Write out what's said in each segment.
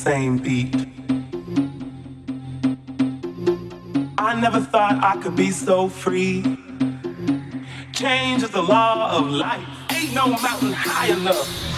same beat. I never thought I could be so free. Change is the law of life. Ain't no mountain high enough.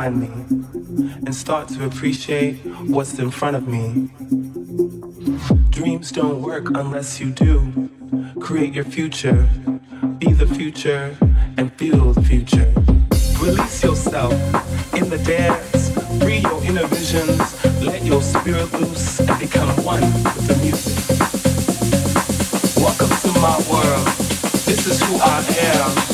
Behind me and start to appreciate what's in front of me. Dreams don't work unless you do. Create your future, be the future, and feel the future. Release yourself in the dance, free your inner visions, let your spirit loose and become one with the music. Welcome to my world. This is who I am.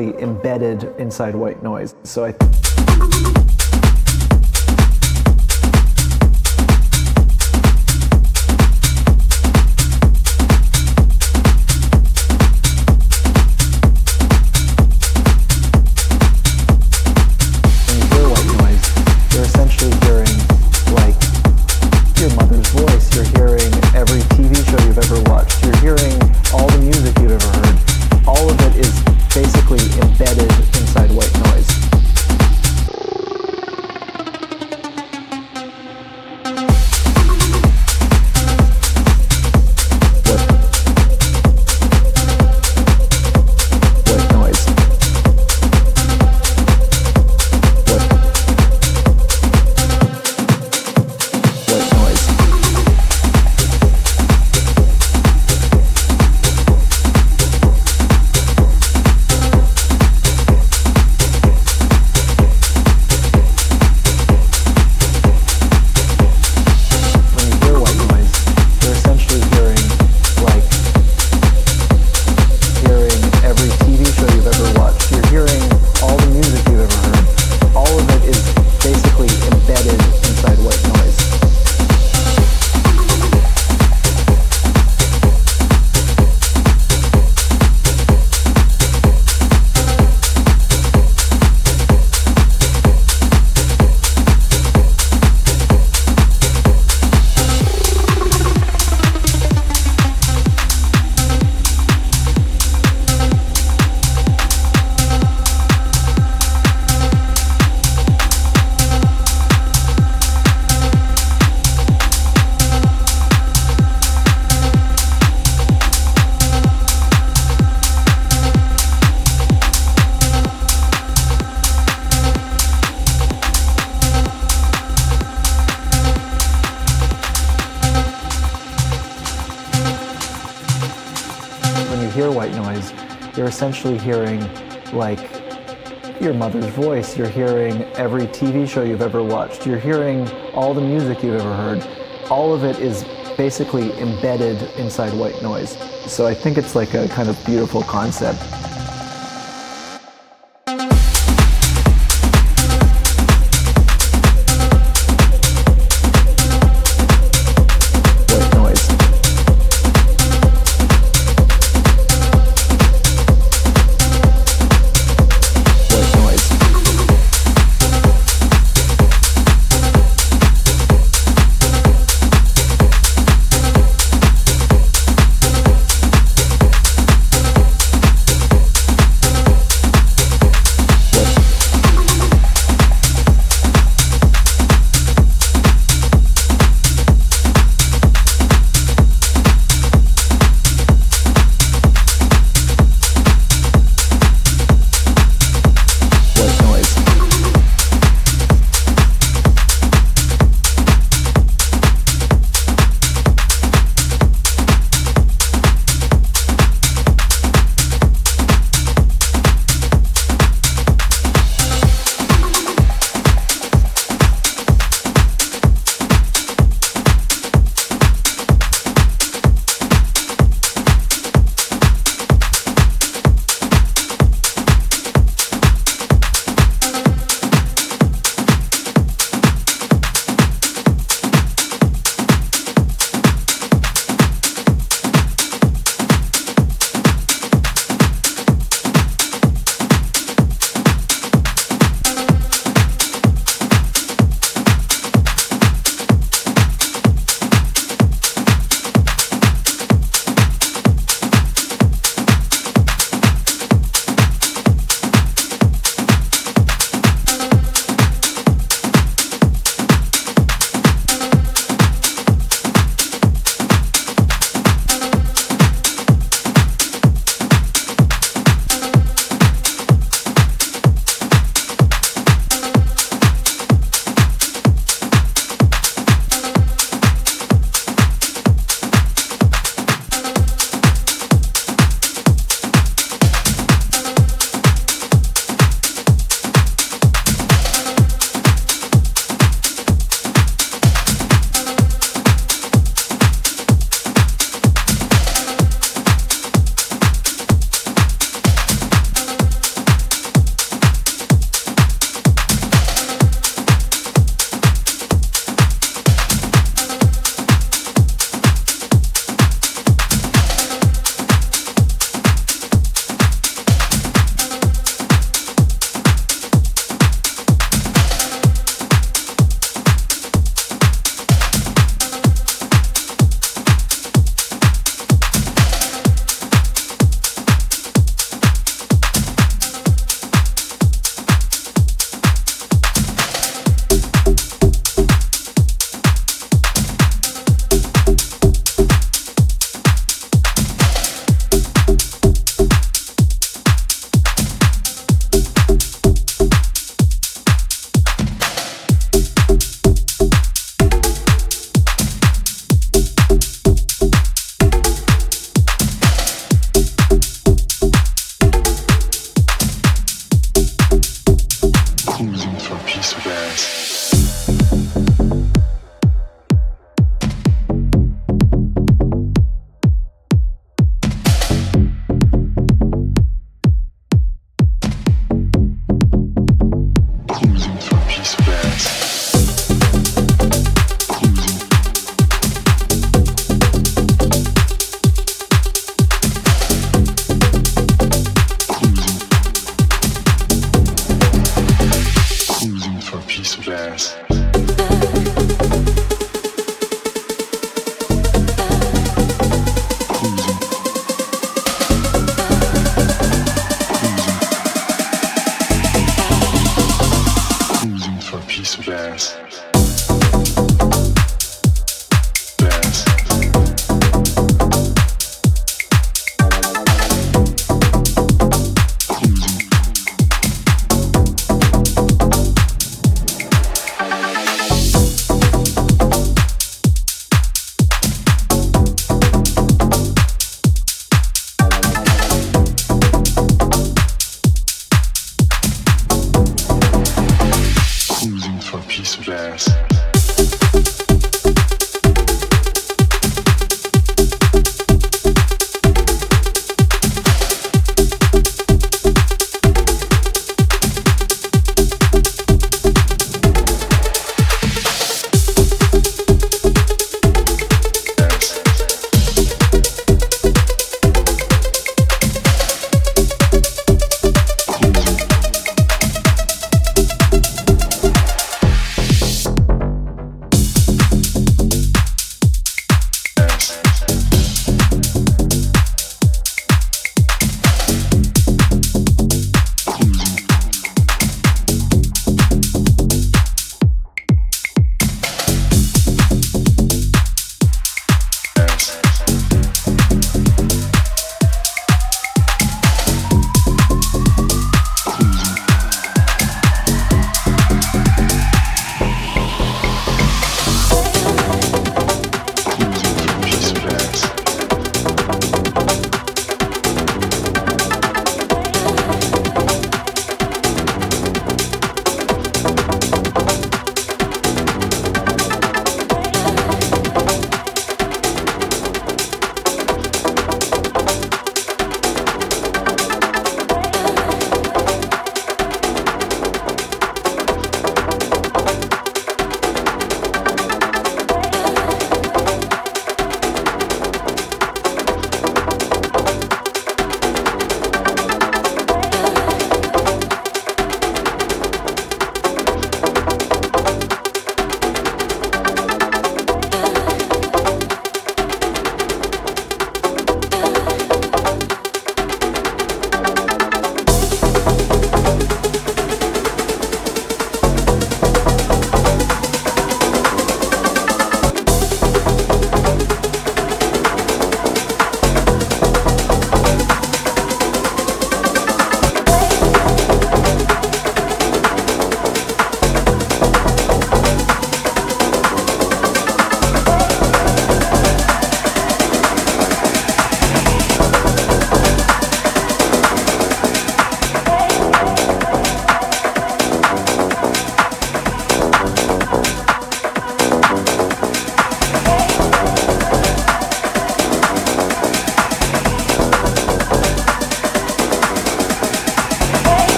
Basically embedded inside white noise. So I essentially hearing like your mother's voice, you're hearing every TV show you've ever watched, you're hearing all the music you've ever heard. All of it is basically embedded inside white noise. So I think it's like a kind of beautiful concept.